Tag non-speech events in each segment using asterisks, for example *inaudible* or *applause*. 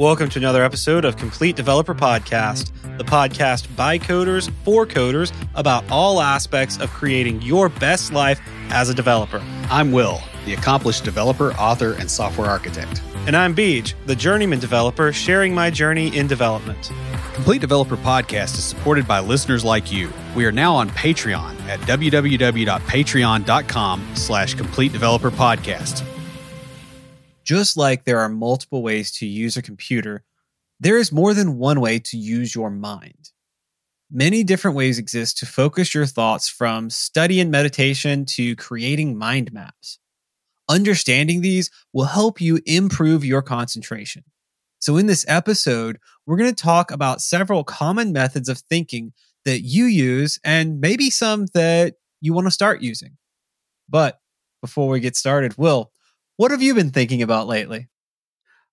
Welcome to another episode of Complete Developer Podcast, the podcast by coders for coders about all aspects of creating your best life as a developer. I'm Will, the accomplished developer, author, and software architect. And I'm Beej, the journeyman developer sharing my journey in development. Complete Developer Podcast is supported by listeners like you. We are now on Patreon at www.patreon.com slash Complete Developer Podcast. Just like there are multiple ways to use a computer, there is more than one way to use your mind. Many different ways exist to focus your thoughts from study and meditation to creating mind maps. Understanding these will help you improve your concentration. So, in this episode, we're going to talk about several common methods of thinking that you use and maybe some that you want to start using. But before we get started, Will, what have you been thinking about lately?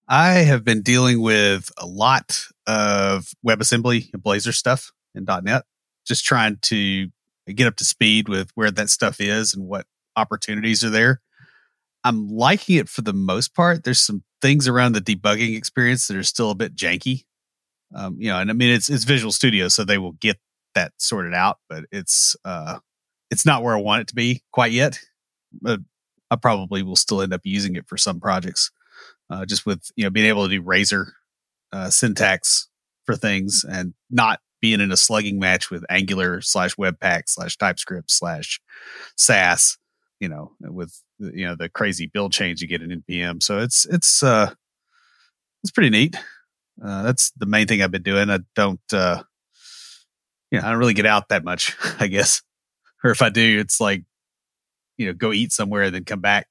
I have been dealing with a lot of WebAssembly and Blazor stuff in .NET, just trying to get up to speed with where that stuff is and what opportunities are there. I'm liking it for the most part. There's some things around the debugging experience that are still a bit janky. Um, you know, and I mean it's it's Visual Studio, so they will get that sorted out, but it's uh it's not where I want it to be quite yet. But I probably will still end up using it for some projects. Uh, just with you know being able to do razor uh, syntax for things and not being in a slugging match with Angular slash Webpack slash TypeScript slash Sass, you know, with you know the crazy build change you get in npm. So it's it's uh it's pretty neat. Uh, that's the main thing I've been doing. I don't uh you know I don't really get out that much, *laughs* I guess, or if I do, it's like you know go eat somewhere and then come back.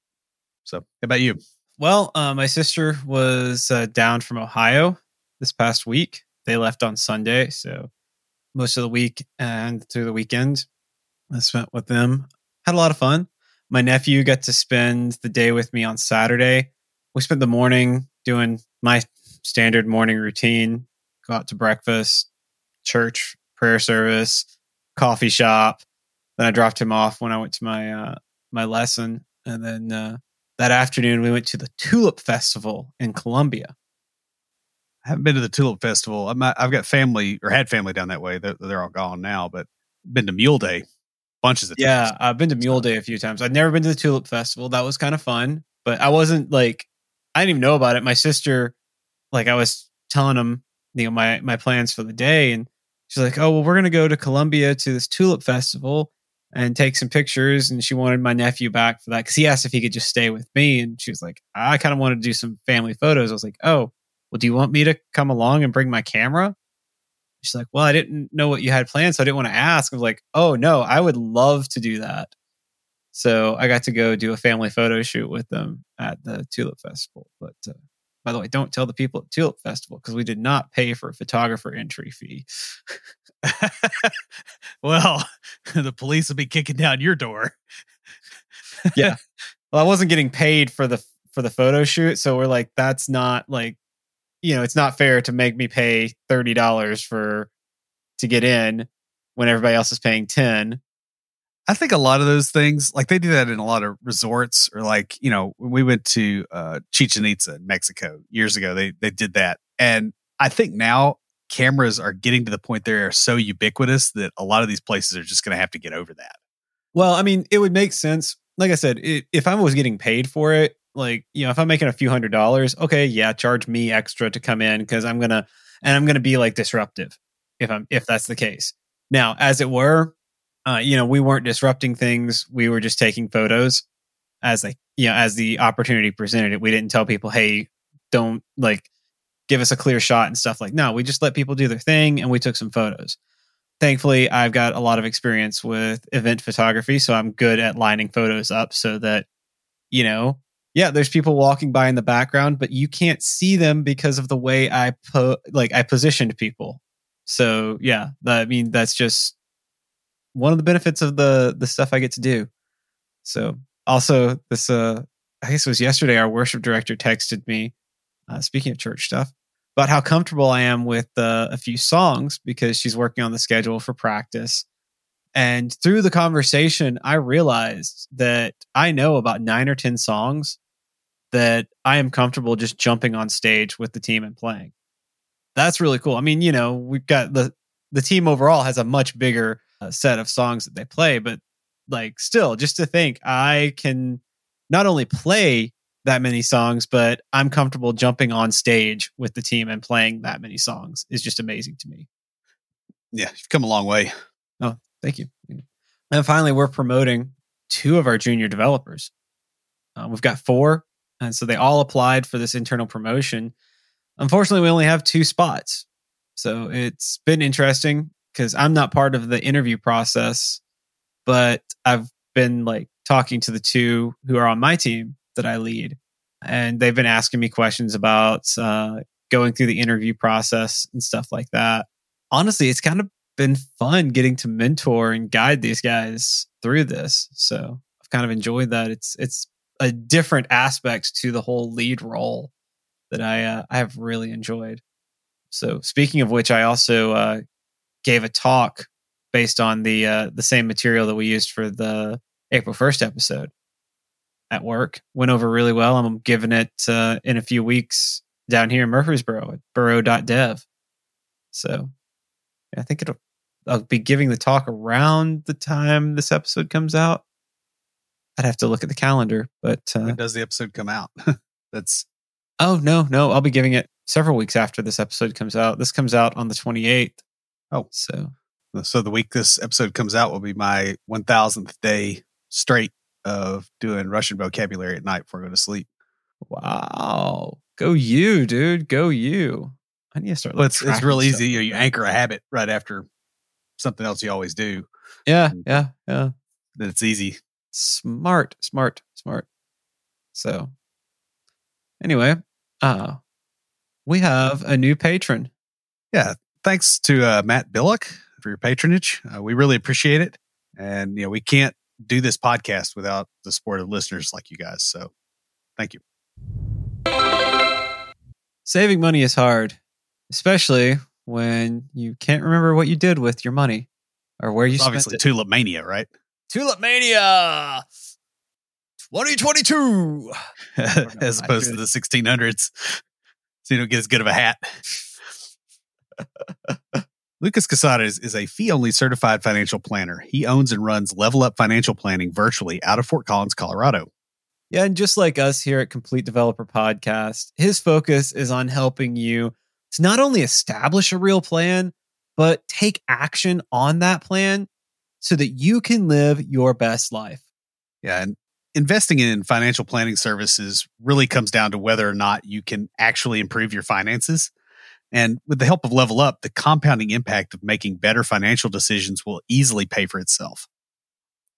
So how about you? Well, uh, my sister was uh, down from Ohio this past week. They left on Sunday, so most of the week and through the weekend, I spent with them. Had a lot of fun. My nephew got to spend the day with me on Saturday. We spent the morning doing my standard morning routine go out to breakfast, church, prayer service, coffee shop. Then I dropped him off when I went to my uh, my lesson, and then uh, that afternoon we went to the Tulip Festival in Columbia. I haven't been to the Tulip Festival. I'm, I've got family or had family down that way. They're, they're all gone now, but been to Mule Day bunches of yeah times. i've been to mule day a few times i've never been to the tulip festival that was kind of fun but i wasn't like i didn't even know about it my sister like i was telling them you know my my plans for the day and she's like oh well we're gonna go to columbia to this tulip festival and take some pictures and she wanted my nephew back for that because he asked if he could just stay with me and she was like i kind of wanted to do some family photos i was like oh well do you want me to come along and bring my camera She's like, Well, I didn't know what you had planned, so I didn't want to ask. I was like, Oh, no, I would love to do that. So I got to go do a family photo shoot with them at the Tulip Festival. But uh, by the way, don't tell the people at Tulip Festival because we did not pay for a photographer entry fee. *laughs* *laughs* well, *laughs* the police will be kicking down your door. yeah. *laughs* Well, I wasn't getting paid for the for the photo shoot, so we're like, that's not like you know, it's not fair to make me pay thirty dollars for to get in when everybody else is paying ten. I think a lot of those things, like they do that in a lot of resorts, or like you know, when we went to uh, Chichen Itza in Mexico years ago, they they did that, and I think now cameras are getting to the point they are so ubiquitous that a lot of these places are just going to have to get over that. Well, I mean, it would make sense. Like I said, it, if I was getting paid for it, like you know if i'm making a few hundred dollars okay yeah charge me extra to come in because i'm gonna and i'm gonna be like disruptive if i'm if that's the case now as it were uh you know we weren't disrupting things we were just taking photos as like you know as the opportunity presented it we didn't tell people hey don't like give us a clear shot and stuff like no we just let people do their thing and we took some photos thankfully i've got a lot of experience with event photography so i'm good at lining photos up so that you know yeah, there's people walking by in the background, but you can't see them because of the way I put like I positioned people. So yeah, I mean that's just one of the benefits of the the stuff I get to do. So also this uh I guess it was yesterday our worship director texted me uh, speaking of church stuff about how comfortable I am with uh, a few songs because she's working on the schedule for practice. And through the conversation, I realized that I know about nine or 10 songs that I am comfortable just jumping on stage with the team and playing. That's really cool. I mean, you know, we've got the the team overall has a much bigger uh, set of songs that they play, but like still just to think I can not only play that many songs, but I'm comfortable jumping on stage with the team and playing that many songs is just amazing to me. Yeah, you've come a long way. Oh, thank you. And finally, we're promoting two of our junior developers. Uh, we've got four, and so they all applied for this internal promotion. Unfortunately, we only have two spots. So it's been interesting because I'm not part of the interview process, but I've been like talking to the two who are on my team that I lead, and they've been asking me questions about uh, going through the interview process and stuff like that. Honestly, it's kind of been fun getting to mentor and guide these guys through this. So I've kind of enjoyed that. It's it's a different aspect to the whole lead role that I uh, I have really enjoyed. So speaking of which, I also uh, gave a talk based on the uh, the same material that we used for the April first episode at work. Went over really well. I'm giving it uh, in a few weeks down here in Murfreesboro at burrow.dev. So I think it'll I'll be giving the talk around the time this episode comes out. I'd have to look at the calendar, but uh, when does the episode come out? *laughs* That's oh no no I'll be giving it several weeks after this episode comes out. This comes out on the 28th. Oh, so so the week this episode comes out will be my 1000th day straight of doing Russian vocabulary at night before I go to sleep. Wow, go you, dude, go you. I need to start. Like, well, it's it's real easy. You, you anchor a habit right after something else you always do. Yeah, yeah, yeah. Then it's easy. Smart, smart, smart. So, anyway, uh, we have a new patron. Yeah, thanks to uh, Matt Billock for your patronage. Uh, we really appreciate it, and you know we can't do this podcast without the support of listeners like you guys. So, thank you. Saving money is hard, especially when you can't remember what you did with your money or where you obviously tulip mania, right? Tulip mania. 2022 *laughs* as opposed to the 1600s so you don't get as good of a hat *laughs* lucas casada is, is a fee-only certified financial planner he owns and runs level up financial planning virtually out of fort collins colorado yeah and just like us here at complete developer podcast his focus is on helping you to not only establish a real plan, but take action on that plan so that you can live your best life. Yeah. And investing in financial planning services really comes down to whether or not you can actually improve your finances. And with the help of Level Up, the compounding impact of making better financial decisions will easily pay for itself.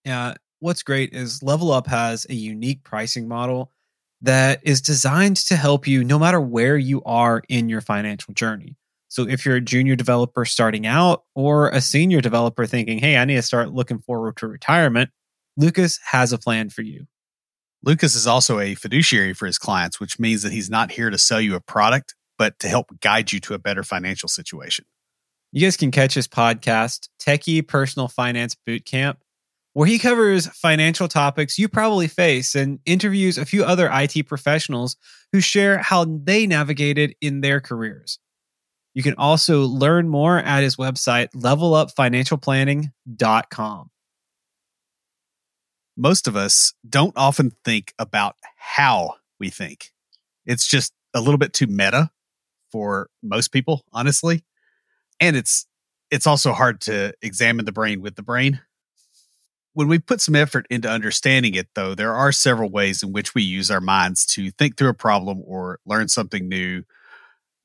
Yeah. What's great is Level Up has a unique pricing model that is designed to help you no matter where you are in your financial journey. So if you're a junior developer starting out or a senior developer thinking, hey, I need to start looking forward to retirement, Lucas has a plan for you. Lucas is also a fiduciary for his clients, which means that he's not here to sell you a product, but to help guide you to a better financial situation. You guys can catch his podcast, Techie Personal Finance Bootcamp, where he covers financial topics you probably face and interviews a few other IT professionals who share how they navigated in their careers. You can also learn more at his website, levelupfinancialplanning.com. Most of us don't often think about how we think. It's just a little bit too meta for most people, honestly. And it's it's also hard to examine the brain with the brain when we put some effort into understanding it, though, there are several ways in which we use our minds to think through a problem or learn something new.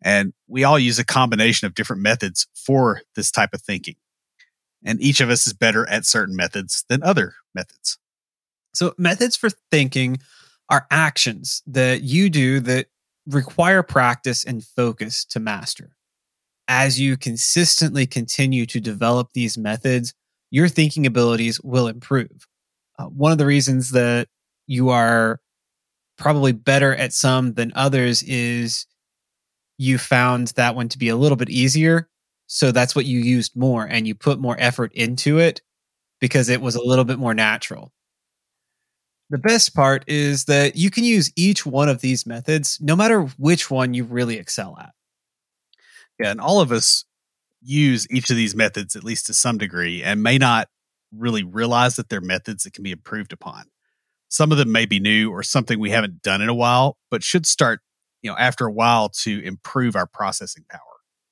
And we all use a combination of different methods for this type of thinking. And each of us is better at certain methods than other methods. So, methods for thinking are actions that you do that require practice and focus to master. As you consistently continue to develop these methods, your thinking abilities will improve. Uh, one of the reasons that you are probably better at some than others is you found that one to be a little bit easier. So that's what you used more and you put more effort into it because it was a little bit more natural. The best part is that you can use each one of these methods no matter which one you really excel at. Yeah, and all of us use each of these methods at least to some degree and may not really realize that they're methods that can be improved upon. Some of them may be new or something we haven't done in a while, but should start, you know, after a while to improve our processing power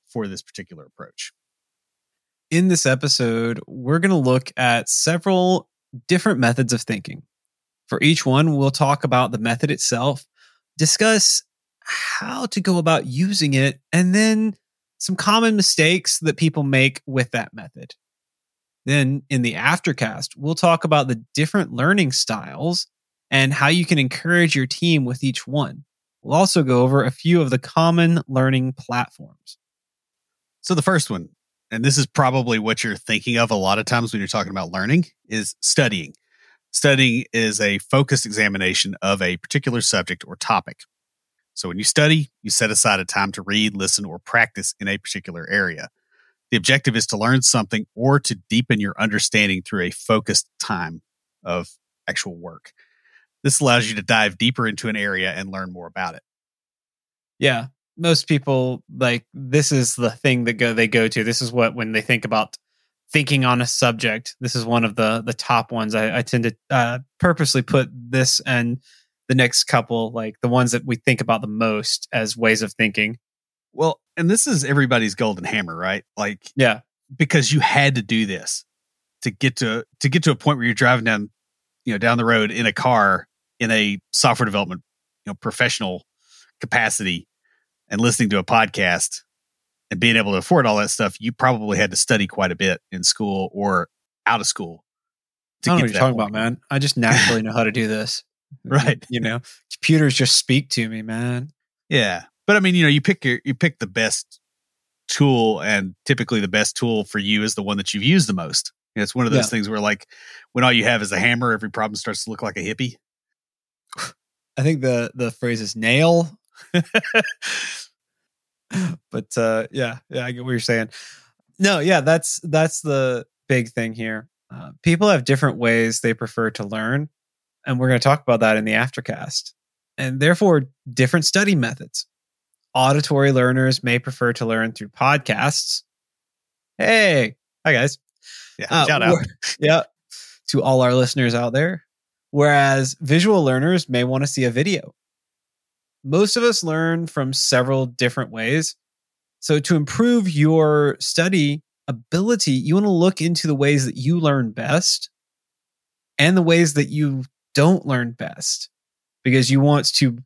for this particular approach. In this episode, we're going to look at several different methods of thinking. For each one, we'll talk about the method itself, discuss how to go about using it, and then some common mistakes that people make with that method. Then in the aftercast, we'll talk about the different learning styles and how you can encourage your team with each one. We'll also go over a few of the common learning platforms. So the first one, and this is probably what you're thinking of a lot of times when you're talking about learning, is studying. Studying is a focused examination of a particular subject or topic. So when you study, you set aside a time to read, listen, or practice in a particular area. The objective is to learn something or to deepen your understanding through a focused time of actual work. This allows you to dive deeper into an area and learn more about it. Yeah. Most people like this is the thing that go they go to. This is what when they think about thinking on a subject. This is one of the the top ones. I, I tend to uh, purposely put this and the next couple, like the ones that we think about the most as ways of thinking. Well, and this is everybody's golden hammer, right? Like, yeah, because you had to do this to get to to get to a point where you're driving down, you know, down the road in a car in a software development, you know, professional capacity and listening to a podcast and being able to afford all that stuff, you probably had to study quite a bit in school or out of school. I don't know what you're talking point. about, man. I just *laughs* naturally know how to do this. *laughs* right. You know, computers just speak to me, man. Yeah. But I mean, you know, you pick your you pick the best tool and typically the best tool for you is the one that you've used the most. You know, it's one of those yeah. things where like when all you have is a hammer, every problem starts to look like a hippie. *sighs* I think the the phrase is nail. *laughs* *laughs* but uh yeah, yeah, I get what you're saying. No, yeah, that's that's the big thing here. Uh, people have different ways they prefer to learn and we're going to talk about that in the aftercast. And therefore, different study methods. Auditory learners may prefer to learn through podcasts. Hey, hi guys. Yeah, uh, shout out. *laughs* Yeah, to all our listeners out there. Whereas visual learners may want to see a video. Most of us learn from several different ways. So, to improve your study ability, you want to look into the ways that you learn best and the ways that you don't learn best because you want to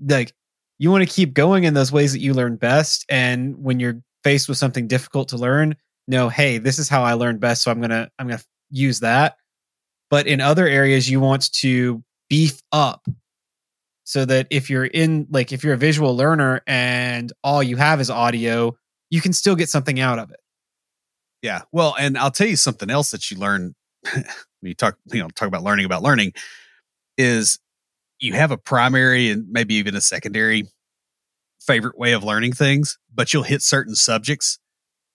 like you want to keep going in those ways that you learn best and when you're faced with something difficult to learn know hey this is how i learn best so i'm gonna i'm gonna use that but in other areas you want to beef up so that if you're in like if you're a visual learner and all you have is audio you can still get something out of it yeah well and i'll tell you something else that you learn *laughs* when you talk, you know, talk about learning about learning, is you have a primary and maybe even a secondary favorite way of learning things, but you'll hit certain subjects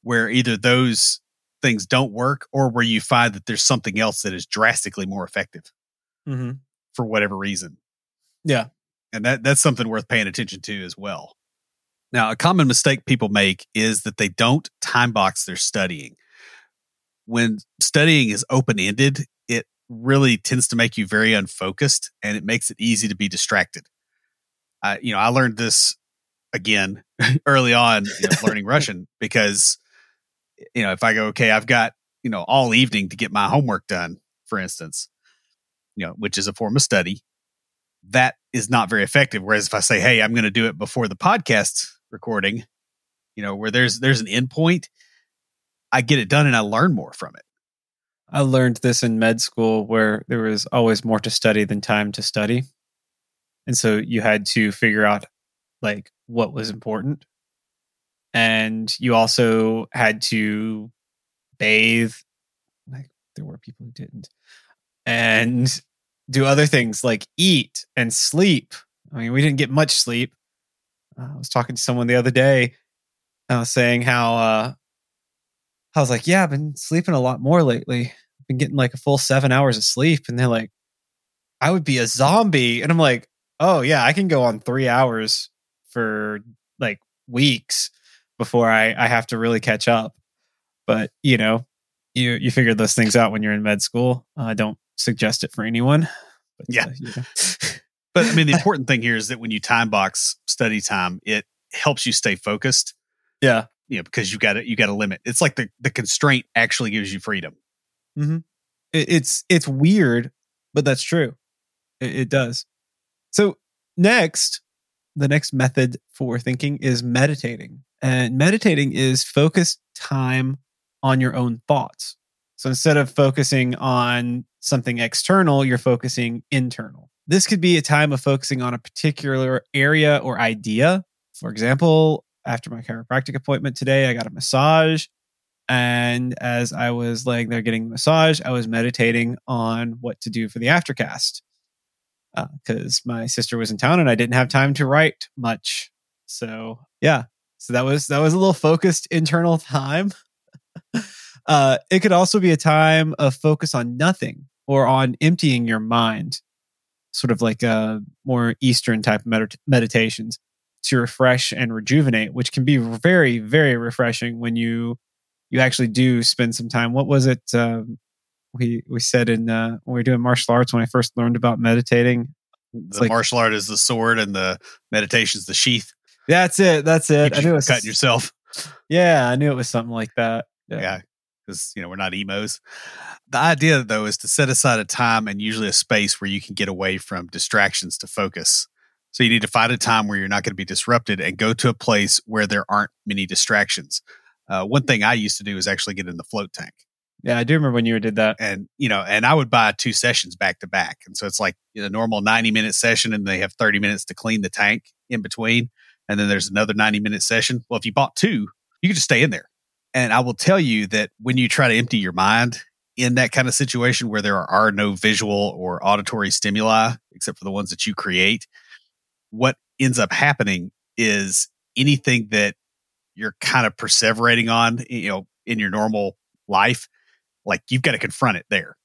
where either those things don't work or where you find that there's something else that is drastically more effective mm-hmm. for whatever reason. Yeah. And that, that's something worth paying attention to as well. Now, a common mistake people make is that they don't time box their studying. When studying is open ended, it really tends to make you very unfocused and it makes it easy to be distracted. Uh, you know, I learned this again *laughs* early on you know, learning *laughs* Russian because, you know, if I go, okay, I've got, you know, all evening to get my homework done, for instance, you know, which is a form of study, that is not very effective. Whereas if I say, hey, I'm going to do it before the podcast recording, you know, where there's there's an endpoint, I get it done and I learn more from it. I learned this in med school where there was always more to study than time to study. And so you had to figure out like what was important. And you also had to bathe. Like there were people who didn't. And do other things like eat and sleep. I mean, we didn't get much sleep. Uh, I was talking to someone the other day. Was saying how uh, I was like, yeah, I've been sleeping a lot more lately. I've been getting like a full seven hours of sleep. And they're like, I would be a zombie. And I'm like, oh yeah, I can go on three hours for like weeks before I, I have to really catch up. But you know, you you figure those things out when you're in med school. I uh, don't suggest it for anyone. But, yeah. Uh, know. *laughs* but I mean, the *laughs* important thing here is that when you time box study time, it helps you stay focused. Yeah. You know, because you got to you got a limit. It's like the the constraint actually gives you freedom. Mm-hmm. It, it's it's weird, but that's true. It, it does. So next, the next method for thinking is meditating, and meditating is focused time on your own thoughts. So instead of focusing on something external, you're focusing internal. This could be a time of focusing on a particular area or idea. For example, after my chiropractic appointment today, I got a massage. And as I was laying there getting the massage, I was meditating on what to do for the aftercast because uh, my sister was in town and I didn't have time to write much. So yeah, so that was that was a little focused internal time. *laughs* uh, it could also be a time of focus on nothing or on emptying your mind, sort of like a uh, more Eastern type of med- meditations to refresh and rejuvenate, which can be very very refreshing when you you actually do spend some time. What was it um, we we said in uh, when we were doing martial arts when I first learned about meditating? the like, martial art is the sword and the meditation is the sheath. That's it. That's it. I knew it was cutting yourself. Yeah, I knew it was something like that. Yeah, because you know we're not emos. The idea though is to set aside a time and usually a space where you can get away from distractions to focus. So you need to find a time where you're not going to be disrupted and go to a place where there aren't many distractions. Uh, one thing I used to do is actually get in the float tank. Yeah, I do remember when you did that. And, you know, and I would buy two sessions back to back. And so it's like a normal 90 minute session and they have 30 minutes to clean the tank in between. And then there's another 90 minute session. Well, if you bought two, you could just stay in there. And I will tell you that when you try to empty your mind in that kind of situation where there are no visual or auditory stimuli, except for the ones that you create, what ends up happening is anything that you're kind of perseverating on, you know, in your normal life, like you've got to confront it there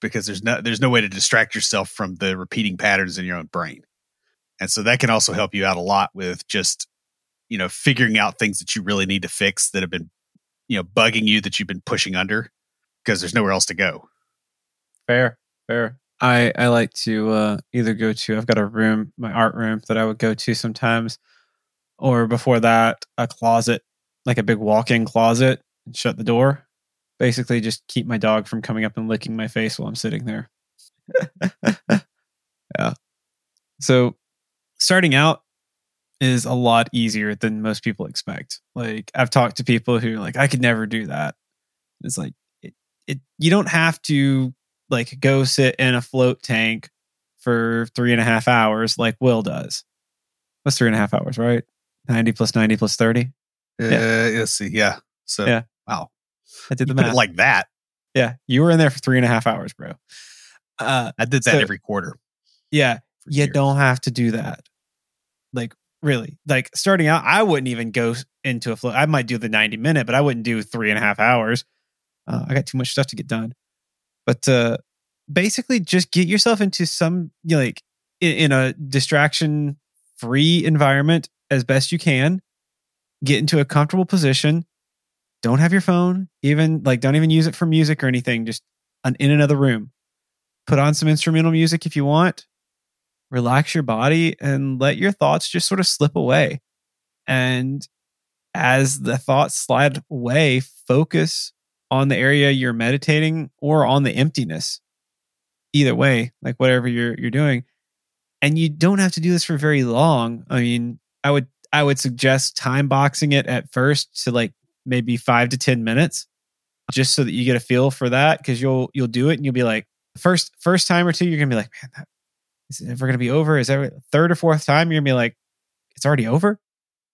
because there's no there's no way to distract yourself from the repeating patterns in your own brain. And so that can also help you out a lot with just you know figuring out things that you really need to fix that have been you know bugging you that you've been pushing under because there's nowhere else to go. Fair, fair. I I like to uh, either go to I've got a room, my art room that I would go to sometimes or before that, a closet, like a big walk in closet, and shut the door. Basically, just keep my dog from coming up and licking my face while I'm sitting there. *laughs* yeah. So, starting out is a lot easier than most people expect. Like, I've talked to people who like, I could never do that. It's like, it, it you don't have to like go sit in a float tank for three and a half hours like Will does. What's three and a half hours, right? 90 plus 90 plus 30. Uh, yeah. Let's see. Yeah. So, yeah. wow. I did the math. like that. Yeah. You were in there for three and a half hours, bro. Uh, I did that so, every quarter. Yeah. You years. don't have to do that. Like, really. Like, starting out, I wouldn't even go into a flow. I might do the 90 minute, but I wouldn't do three and a half hours. Uh, I got too much stuff to get done. But uh, basically, just get yourself into some, you know, like, in, in a distraction free environment as best you can. Get into a comfortable position. Don't have your phone, even like don't even use it for music or anything. Just an, in another room. Put on some instrumental music if you want. Relax your body and let your thoughts just sort of slip away. And as the thoughts slide away, focus on the area you're meditating or on the emptiness. Either way, like whatever you're you're doing. And you don't have to do this for very long. I mean, I would I would suggest time boxing it at first to like maybe five to ten minutes, just so that you get a feel for that. Because you'll you'll do it and you'll be like first first time or two you're gonna be like man that is it ever gonna be over? Is that third or fourth time you're gonna be like it's already over?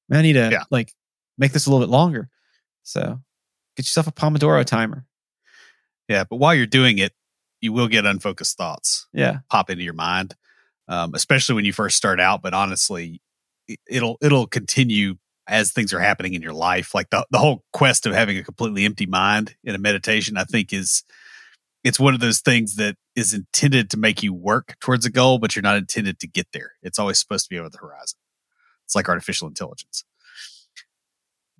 Man, I need to yeah. like make this a little bit longer. So get yourself a Pomodoro timer. Yeah, but while you're doing it, you will get unfocused thoughts. Yeah, pop into your mind, um, especially when you first start out. But honestly, it'll it'll continue as things are happening in your life. Like the the whole quest of having a completely empty mind in a meditation, I think is it's one of those things that is intended to make you work towards a goal, but you're not intended to get there. It's always supposed to be over the horizon. It's like artificial intelligence.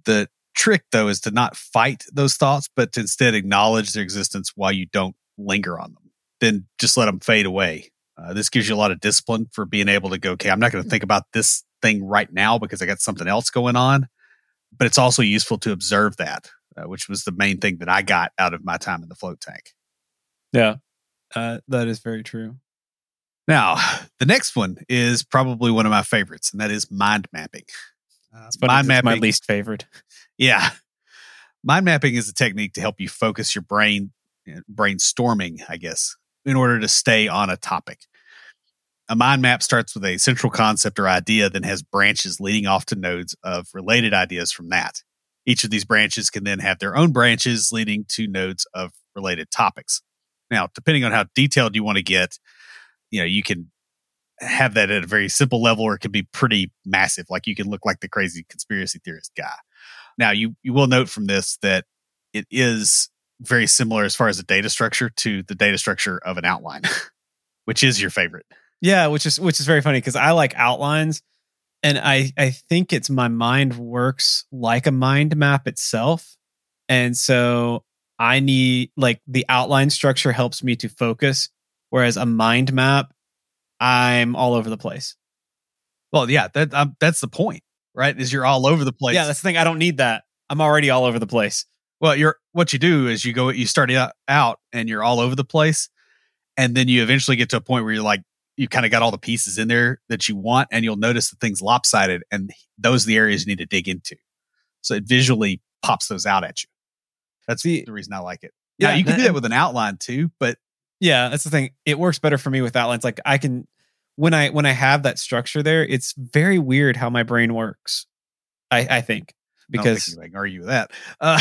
The trick, though, is to not fight those thoughts, but to instead acknowledge their existence while you don't linger on them. Then just let them fade away. Uh, this gives you a lot of discipline for being able to go, okay, I'm not going to think about this thing right now because I got something else going on. But it's also useful to observe that, uh, which was the main thing that I got out of my time in the float tank. Yeah, uh, that is very true. Now, the next one is probably one of my favorites, and that is mind mapping. Uh, mind mapping, my least favorite. Yeah, mind mapping is a technique to help you focus your brain, brainstorming, I guess, in order to stay on a topic. A mind map starts with a central concept or idea, then has branches leading off to nodes of related ideas from that. Each of these branches can then have their own branches leading to nodes of related topics. Now, depending on how detailed you want to get, you know, you can have that at a very simple level or it can be pretty massive. Like you can look like the crazy conspiracy theorist guy. Now, you, you will note from this that it is very similar as far as the data structure to the data structure of an outline, *laughs* which is your favorite. Yeah, which is which is very funny because I like outlines and I I think it's my mind works like a mind map itself. And so I need like the outline structure helps me to focus whereas a mind map I'm all over the place. Well, yeah, that um, that's the point, right? Is you're all over the place. Yeah, that's the thing. I don't need that. I'm already all over the place. Well, you're what you do is you go you start out and you're all over the place, and then you eventually get to a point where you're like you kind of got all the pieces in there that you want, and you'll notice the things lopsided, and those are the areas you need to dig into. So it visually pops those out at you. That's the, the reason I like it. Yeah, now, you can do that with an outline too, but yeah, that's the thing. It works better for me with outlines. Like I can when I when I have that structure there, it's very weird how my brain works. I I think because I, I can argue with that. Uh,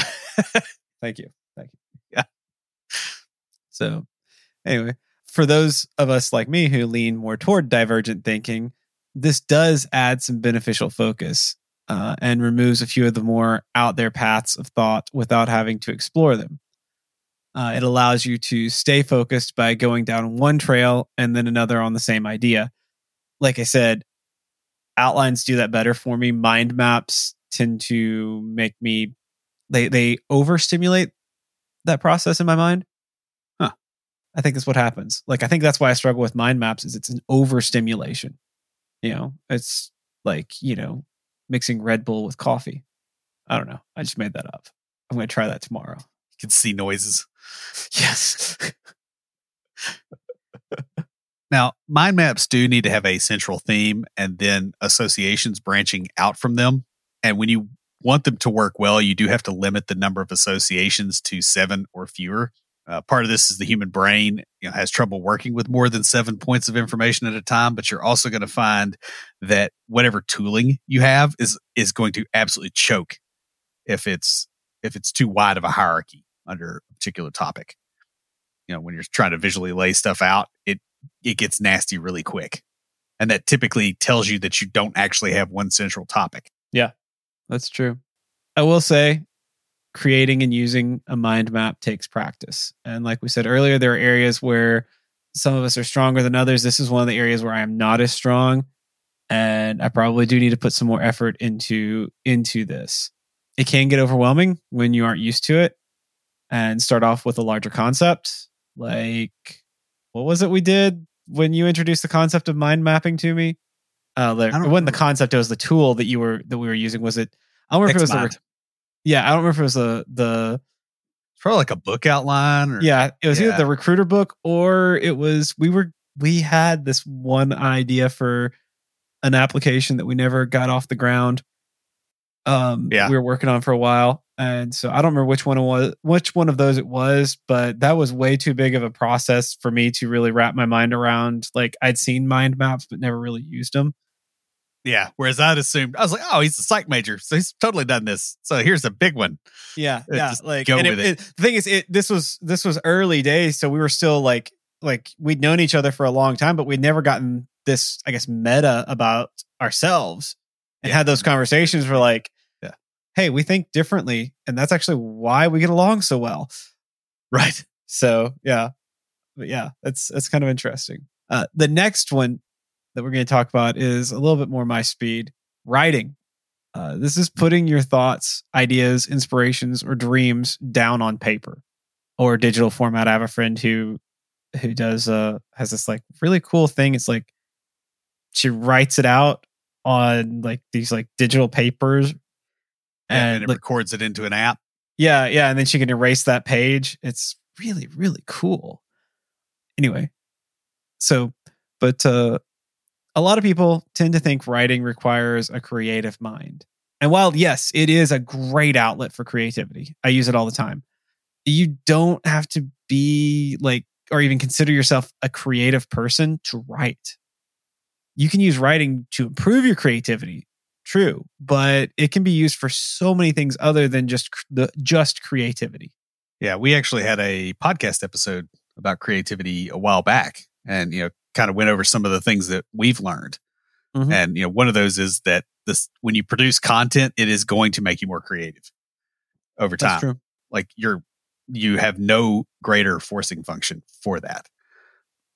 *laughs* thank you, thank you. Yeah. So anyway, for those of us like me who lean more toward divergent thinking, this does add some beneficial focus uh, and removes a few of the more out there paths of thought without having to explore them. Uh, it allows you to stay focused by going down one trail and then another on the same idea. Like I said, outlines do that better for me. Mind maps tend to make me they they overstimulate that process in my mind. Huh. I think that's what happens. Like I think that's why I struggle with mind maps is it's an overstimulation. You know, it's like, you know, mixing Red Bull with coffee. I don't know. I just made that up. I'm going to try that tomorrow. You can see noises. *laughs* Yes. now, mind maps do need to have a central theme and then associations branching out from them. And when you want them to work well, you do have to limit the number of associations to seven or fewer. Uh, part of this is the human brain you know, has trouble working with more than seven points of information at a time, but you're also going to find that whatever tooling you have is is going to absolutely choke if it's if it's too wide of a hierarchy under a particular topic. You know, when you're trying to visually lay stuff out, it it gets nasty really quick. And that typically tells you that you don't actually have one central topic. Yeah. That's true. I will say creating and using a mind map takes practice. And like we said earlier, there are areas where some of us are stronger than others. This is one of the areas where I am not as strong and I probably do need to put some more effort into into this. It can get overwhelming when you aren't used to it and start off with a larger concept. Like, what was it we did when you introduced the concept of mind mapping to me? Uh, it wasn't the concept; it was the tool that you were that we were using. Was it? I don't remember if it was the. Yeah, I don't remember if it was the the. It's probably like a book outline. Or, yeah, it was yeah. either the recruiter book or it was we were we had this one idea for an application that we never got off the ground. Um, yeah, we were working on for a while, and so I don't remember which one it was, which one of those it was, but that was way too big of a process for me to really wrap my mind around. Like I'd seen mind maps, but never really used them. Yeah. Whereas I'd assumed I was like, oh, he's a psych major, so he's totally done this. So here's a big one. Yeah, yeah. Like go with it, it. it, The thing is, it this was this was early days, so we were still like like we'd known each other for a long time, but we'd never gotten this, I guess, meta about ourselves and yeah. had those conversations. For like, yeah. hey, we think differently. And that's actually why we get along so well. Right. So yeah, but yeah, that's that's kind of interesting. Uh, the next one that we're going to talk about is a little bit more my speed writing. Uh, this is putting your thoughts, ideas, inspirations, or dreams down on paper or digital format. I have a friend who who does uh has this like really cool thing. It's like she writes it out on like these like digital papers and, it like, records it into an app. yeah, yeah, and then she can erase that page. It's really really cool. Anyway, so but uh a lot of people tend to think writing requires a creative mind. And while yes, it is a great outlet for creativity. I use it all the time. You don't have to be like or even consider yourself a creative person to write. You can use writing to improve your creativity, true, but it can be used for so many things other than just the just creativity. Yeah, we actually had a podcast episode about creativity a while back and you know kind of went over some of the things that we've learned. Mhm. And you know one of those is that this when you produce content it is going to make you more creative over time. Like you're you have no greater forcing function for that.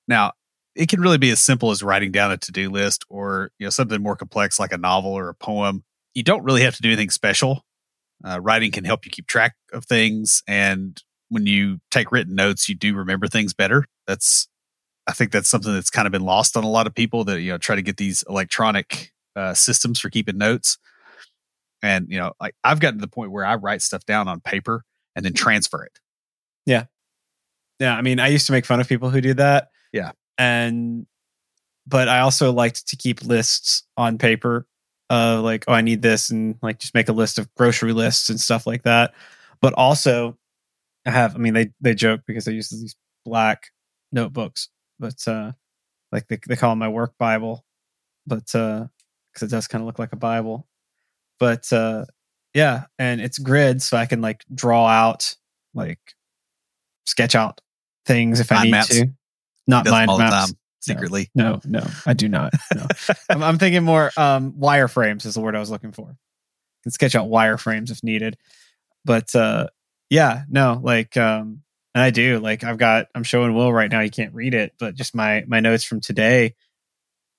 Now, it can really be as simple as writing down a to-do list or you know something more complex like a novel or a poem. You don't really have to do anything special. Uh, writing can help you keep track of things and when you take written notes you do remember things better. That's I think that's something that's kind of been lost on a lot of people that you know try to get these electronic uh, systems for keeping notes. And you know, like I've gotten to the point where I write stuff down on paper and then transfer it. Yeah, yeah. I mean, I used to make fun of people who do that. Yeah. And but I also liked to keep lists on paper. Uh like, oh, I need this and like just make a list of grocery lists and stuff like that. But also I have I mean they they joke because I use these black notebooks, but uh like they they call them my work Bible. But uh because it does kind of look like a Bible. But uh yeah, and it's grid so I can like draw out like sketch out things if I need maps. to. Not mind maps. time secretly. No, no, I do not. No. *laughs* I'm, I'm thinking more um, wireframes is the word I was looking for. Can sketch out wireframes if needed. But uh, yeah, no, like um, and I do. Like I've got I'm showing Will right now, he can't read it, but just my my notes from today,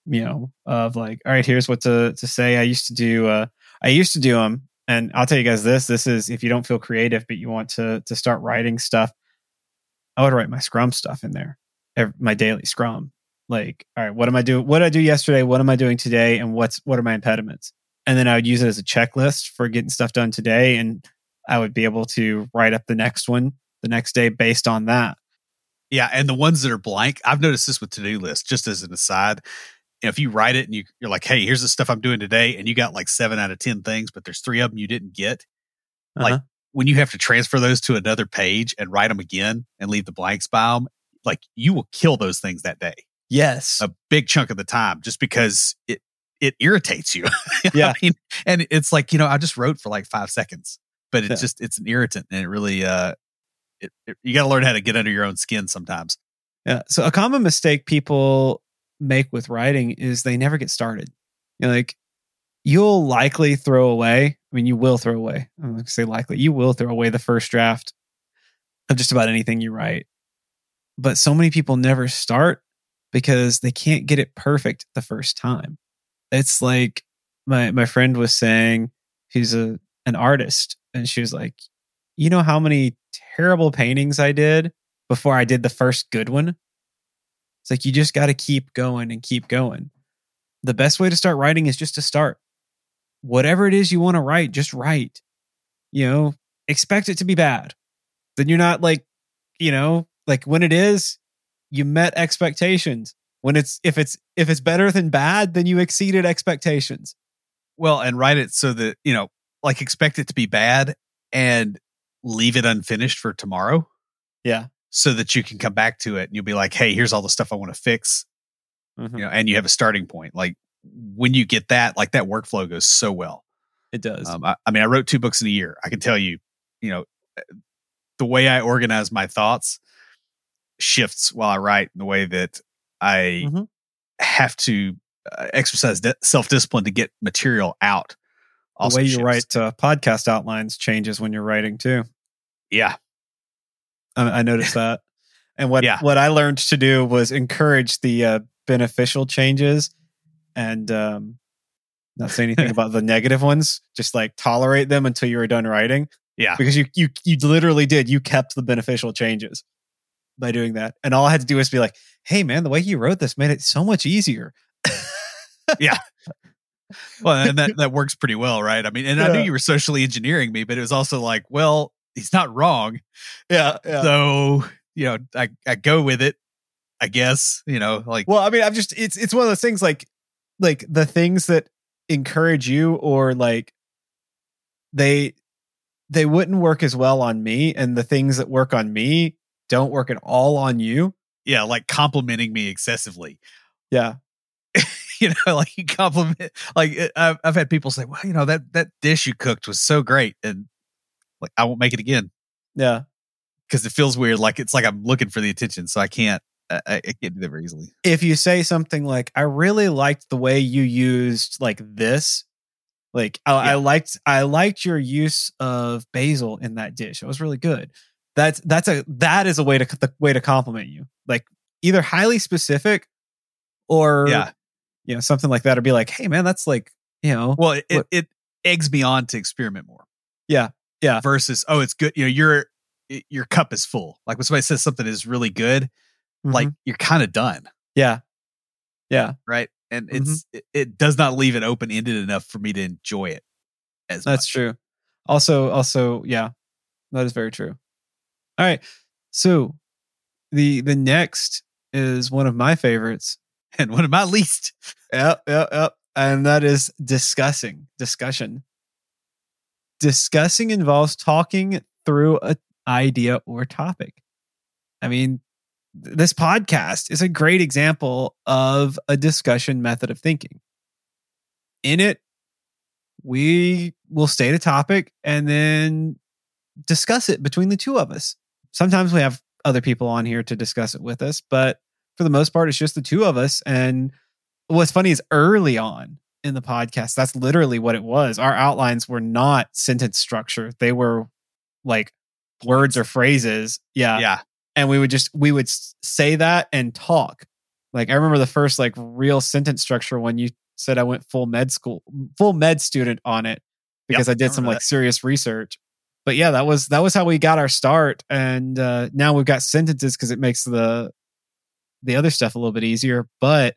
you know, of like, all right, here's what to to say. I used to do uh I used to do them and I'll tell you guys this, this is if you don't feel creative but you want to to start writing stuff, I would write my scrum stuff in there. ev- My daily scrum like all right what am i doing what did i do yesterday what am i doing today and what's what are my impediments and then i would use it as a checklist for getting stuff done today and i would be able to write up the next one the next day based on that Yeah, and the ones that are blank, I've noticed this with to-do lists. Just as an aside, if you write it and you, you're like, "Hey, here's the stuff I'm doing today," and you got like seven out of ten things, but there's three of them you didn't get. Like Uh-huh. when you have to transfer those to another page and write them again and leave the blanks by them, like you will kill those things that day, yes a big chunk of the time, just because it it irritates you. *laughs* Yeah. I mean, and it's like you know, I just wrote for like five seconds, but it's Yeah. just it's an irritant, and it really uh, it, it- you got to learn how to get under your own skin sometimes. Yeah. So a common mistake people make with writing is they never get started. You know, like you'll likely throw away. I mean, you will throw away. I'm going to say likely. You will throw away the first draft of just about anything you write. But so many people never start because they can't get it perfect the first time. It's like my my friend was saying, he's a an artist, and she was like, "You know how many terrible paintings I did before I did the first good one. It's like you just got to keep going and keep going. The best way to start writing is just to start. Whatever it is you want to write, just write. You know, expect it to be bad. Then you're not like, you know, like when it is, you met expectations. When it's if it's if it's better than bad, then you exceeded expectations. Well, and write it so that you know, like expect it to be bad and leave it unfinished for tomorrow, Yeah. so that you can come back to it and you'll be like, "Hey, here's all the stuff I want to fix," Mhm. you know, and you have a starting point. Like when you get that, like that workflow goes so well. It does. Um, I, I mean, I wrote two books in a year. I can tell you, you know, the way I organize my thoughts shifts while I write. The way that I Mhm. have to uh, exercise di- self discipline to get material out. The way you shifts. write uh, podcast outlines changes when you're writing too. yeah, I, I noticed that. *laughs* And what Yeah. what I learned to do was encourage the uh, beneficial changes, and um, not say anything *laughs* about the negative ones. Just like tolerate them until you were done writing. Yeah. because you you you literally did. You kept the beneficial changes by doing that, and all I had to do was be like, "Hey, man, the way you wrote this made it so much easier." *laughs* Well, and that, *laughs* that works pretty well, right? I mean, and I knew you were socially engineering me, but it was also like, well, he's not wrong. Yeah, yeah. So, you know, I, I go with it, I guess, you know, like, Well, I mean, I'm just it's it's one of those things like like the things that encourage you or like they they wouldn't work as well on me and the things that work on me don't work at all on you. yeah, like complimenting me excessively. Yeah. You know, *laughs* like you compliment, like uh, I've, I've had people say, well, you know, that, that dish you cooked was so great. And like, I won't make it again Yeah. because it feels weird. Like it's like I'm looking for the attention. So I can't, I, I can't do that very easily. If you say something like I really liked the way you used like this like I, I liked I liked your use of basil in that dish. It was really good. That's that's a that is a way to the way to compliment you. Like either highly specific or Yeah. You know something like that or be like hey man that's like you know Well, it, it, it eggs me on to experiment more. Yeah, yeah. Versus, oh, it's good. You know, your your cup is full. Like when somebody says something is really good, like Mhm. you're kind of done, yeah yeah right? And Mm-hmm. it's it, it does not leave it open ended enough for me to enjoy it as that's much. true also also yeah that is very true all right so the the next is one of my favorites *laughs* And one of my least. Yep, yep, yep. And that is discussing, discussion. Discussing involves talking through an idea or topic. I mean, this podcast is a great example of a discussion method of thinking. In it, we will state a topic and then discuss it between the two of us. Sometimes we have other people on here to discuss it with us, but for the most part, it's just the two of us. And what's funny is early on in the podcast, that's literally what it was. Our outlines were not sentence structure, they were like words or phrases. Yeah. yeah. And we would just, we would say that and talk. Like, I remember the first like real sentence structure when you said I went full med school, full med student on it because I I did some like serious research. But yeah, that was that was how we got our start, and uh, now we've got sentences because it makes the the other stuff a little bit easier. But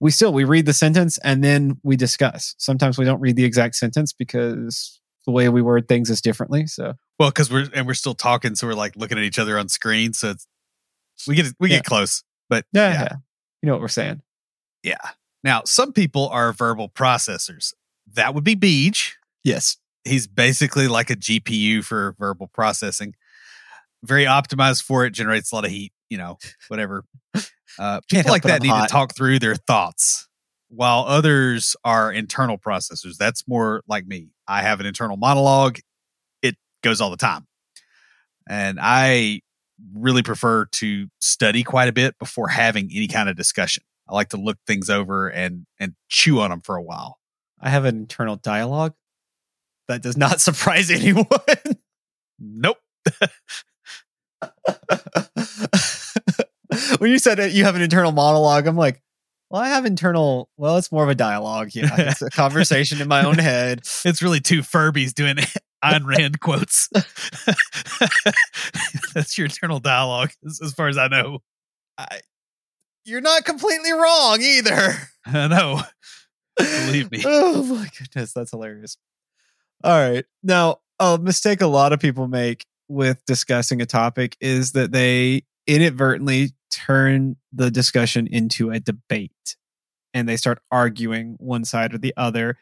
we still we read the sentence and then we discuss. Sometimes we don't read the exact sentence because the way we word things is differently. So Well, because we're and we're still talking, so we're like looking at each other on screen. So it's we get we Yeah. get close, but yeah, yeah. yeah. you know what we're saying. yeah. Now, some people are verbal processors. That would be Beej. Yes, He's basically like a GPU for verbal processing. Very optimized for it. Generates a lot of heat. You know, whatever. *laughs* Uh, people like that need hot. to talk through their thoughts, while others are internal processors. That's more like me. I have an internal monologue. It goes all the time, and I really prefer to study quite a bit before having any kind of discussion. I like to look things over and and chew on them for a while. I have an internal dialogue that does not *laughs* surprise anyone. Nope. *laughs* *laughs* when you said it, you have an internal monologue, I'm like, well, I have internal. Well, it's more of a dialogue. Yeah, *laughs* it's a conversation in my own head. It's really two Furbies doing *laughs* Ayn Rand quotes. That's your internal dialogue, as, as far as I know. I, you're not completely wrong either. I know. Believe me. oh my goodness, that's hilarious. All right, now a mistake a lot of people make with discussing a topic is that they inadvertently turn the discussion into a debate and they start arguing one side or the other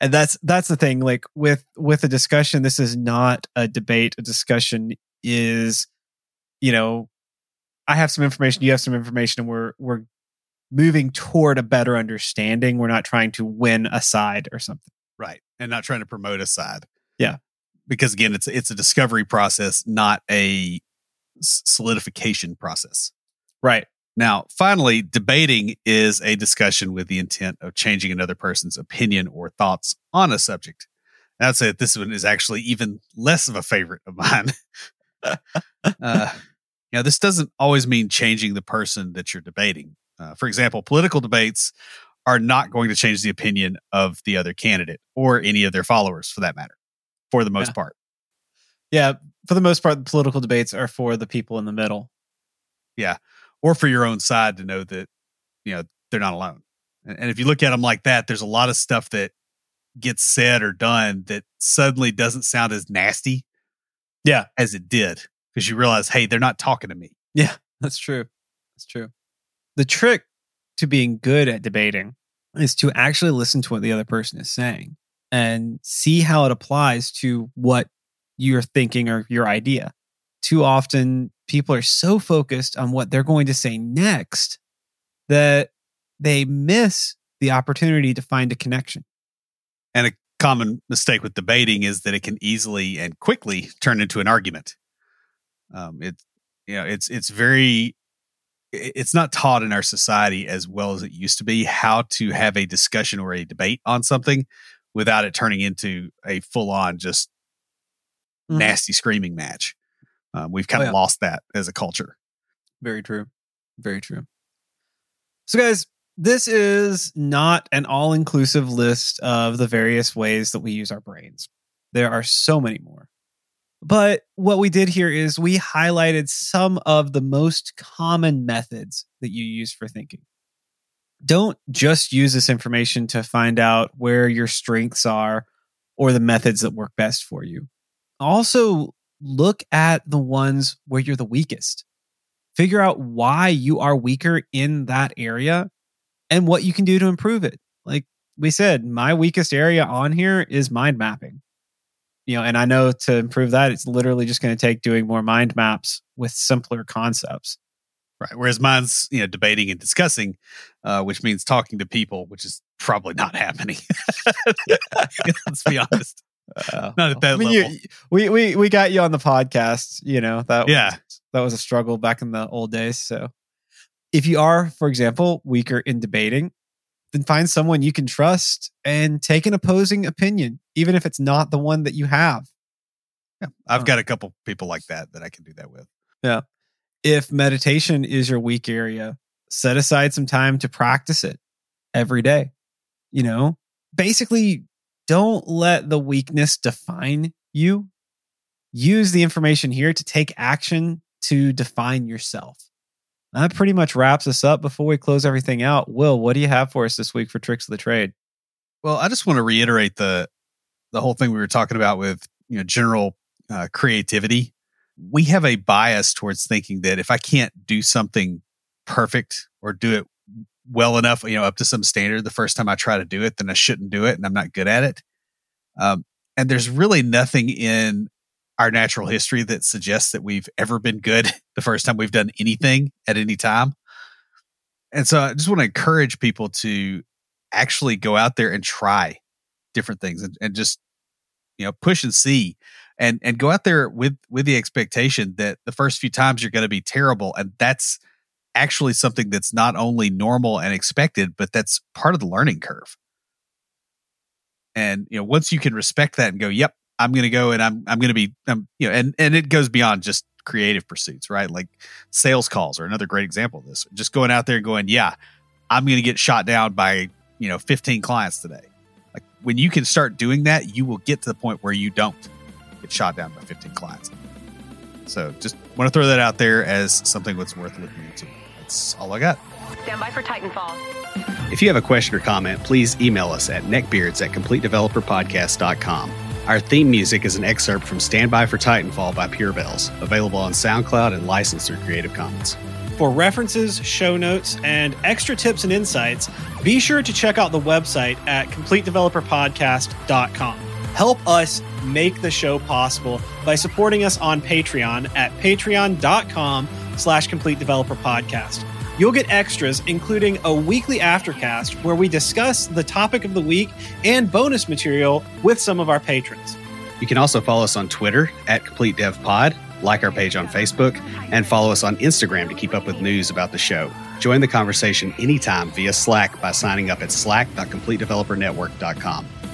and that's that's the thing like with with a discussion this is not a debate a discussion is you know i have some information you have some information and we're we're moving toward a better understanding we're not trying to win a side or something Right. And not trying to promote a side. Yeah. Because again, it's it's a discovery process, not a solidification process. Right Now, finally, debating is a discussion with the intent of changing another person's opinion or thoughts on a subject. And I'd say that this one is actually even less of a favorite of mine. *laughs* uh, Now, this doesn't always mean changing the person that you're debating. Uh, for example, political debates are not going to change the opinion of the other candidate or any of their followers for that matter, for the most Yeah. part. Yeah, for the most part, political debates are for the people in the middle. Or for your own side to know that, you know, they're not alone. And, and if you look at them like that, there's a lot of stuff that gets said or done that suddenly doesn't sound as nasty Yeah. as it did because you realize, hey, they're not talking to me. Yeah, that's true. That's true. The trick to being good at debating is to actually listen to what the other person is saying and see how it applies to what you're thinking or your idea. Too often, people are so focused on what they're going to say next that they miss the opportunity to find a connection. And a common mistake with debating is that it can easily and quickly turn into an argument. Um, it's you know it's it's very it's not taught in our society as well as it used to be how to have a discussion or a debate on something without it turning into a full on just Mhm. nasty screaming match. Um, we've kind Oh, of yeah. lost that as a culture. Very true. Very true. So, guys, this is not an all inclusive list of the various ways that we use our brains. There are so many more. But what we did here is we highlighted some of the most common methods that you use for thinking. Don't just use this information to find out where your strengths are or the methods that work best for you. Also, look at the ones where you're the weakest figure out why you are weaker in that area and what you can do to improve it. Like we said, my weakest area on here is mind mapping. You know, and I know to improve that, it's literally just going to take doing more mind maps with simpler concepts. Right. Whereas mine's, you know, debating and discussing, uh, which means talking to people, which is probably not happening. *laughs* *laughs* Let's be honest. Uh, not at that I mean, you- level. we we we got you on the podcast. You know that Yeah. was, that was a struggle back in the old days. So, if you are, for example, weaker in debating, then find someone you can trust and take an opposing opinion, even if it's not the one that you have. Yeah. I've got a couple people like that that I can do that with. Yeah. If meditation is your weak area, set aside some time to practice it every day. You know, basically, don't let the weakness define you. Use the information here to take action to define yourself. That pretty much wraps us up before we close everything out. Will, what do you have for us this week for tricks of the trade? Well, I just want to reiterate the the whole thing we were talking about with you know general uh, creativity. We have a bias towards thinking that if I can't do something perfect or do it well enough, you know, up to some standard the first time I try to do it, then I shouldn't do it, and I'm not good at it. Um, and there's really nothing in our natural history that suggests that we've ever been good *laughs* the first time we've done anything at any time. And so I just want to encourage people to actually go out there and try different things and, and just you know push and see and and go out there with with the expectation that the first few times you're going to be terrible and that's actually something that's not only normal and expected but that's part of the learning curve. And you know once you can respect that and go yep i'm going to go and i'm i'm going to be um, you know and and it goes beyond just creative pursuits right? Like sales calls are another great example of this. Just going out there and going yeah i'm going to get shot down by you know 15 clients today. Like when you can start doing that you will get to the point where you don't get shot down by 15 clients so just want to throw that out there as something that's worth looking into that's all i got Stand by for Titanfall. If you have a question or comment, please email us at neckbeards at completedeveloperpodcast.com. Our theme music is an excerpt from Stand By for Titanfall by Pure Bells, available on SoundCloud and licensed through Creative Commons. For references, show notes, and extra tips and insights, be sure to check out the website at completedeveloperpodcast.com. Help us make the show possible by supporting us on Patreon at patreon.com slash complete developer podcast. You'll get extras, including a weekly aftercast where we discuss the topic of the week and bonus material with some of our patrons. You can also follow us on Twitter at CompleteDevPod, like our page on Facebook, and follow us on Instagram to keep up with news about the show. Join the conversation anytime via Slack by signing up at slack.completedevelopernetwork.com.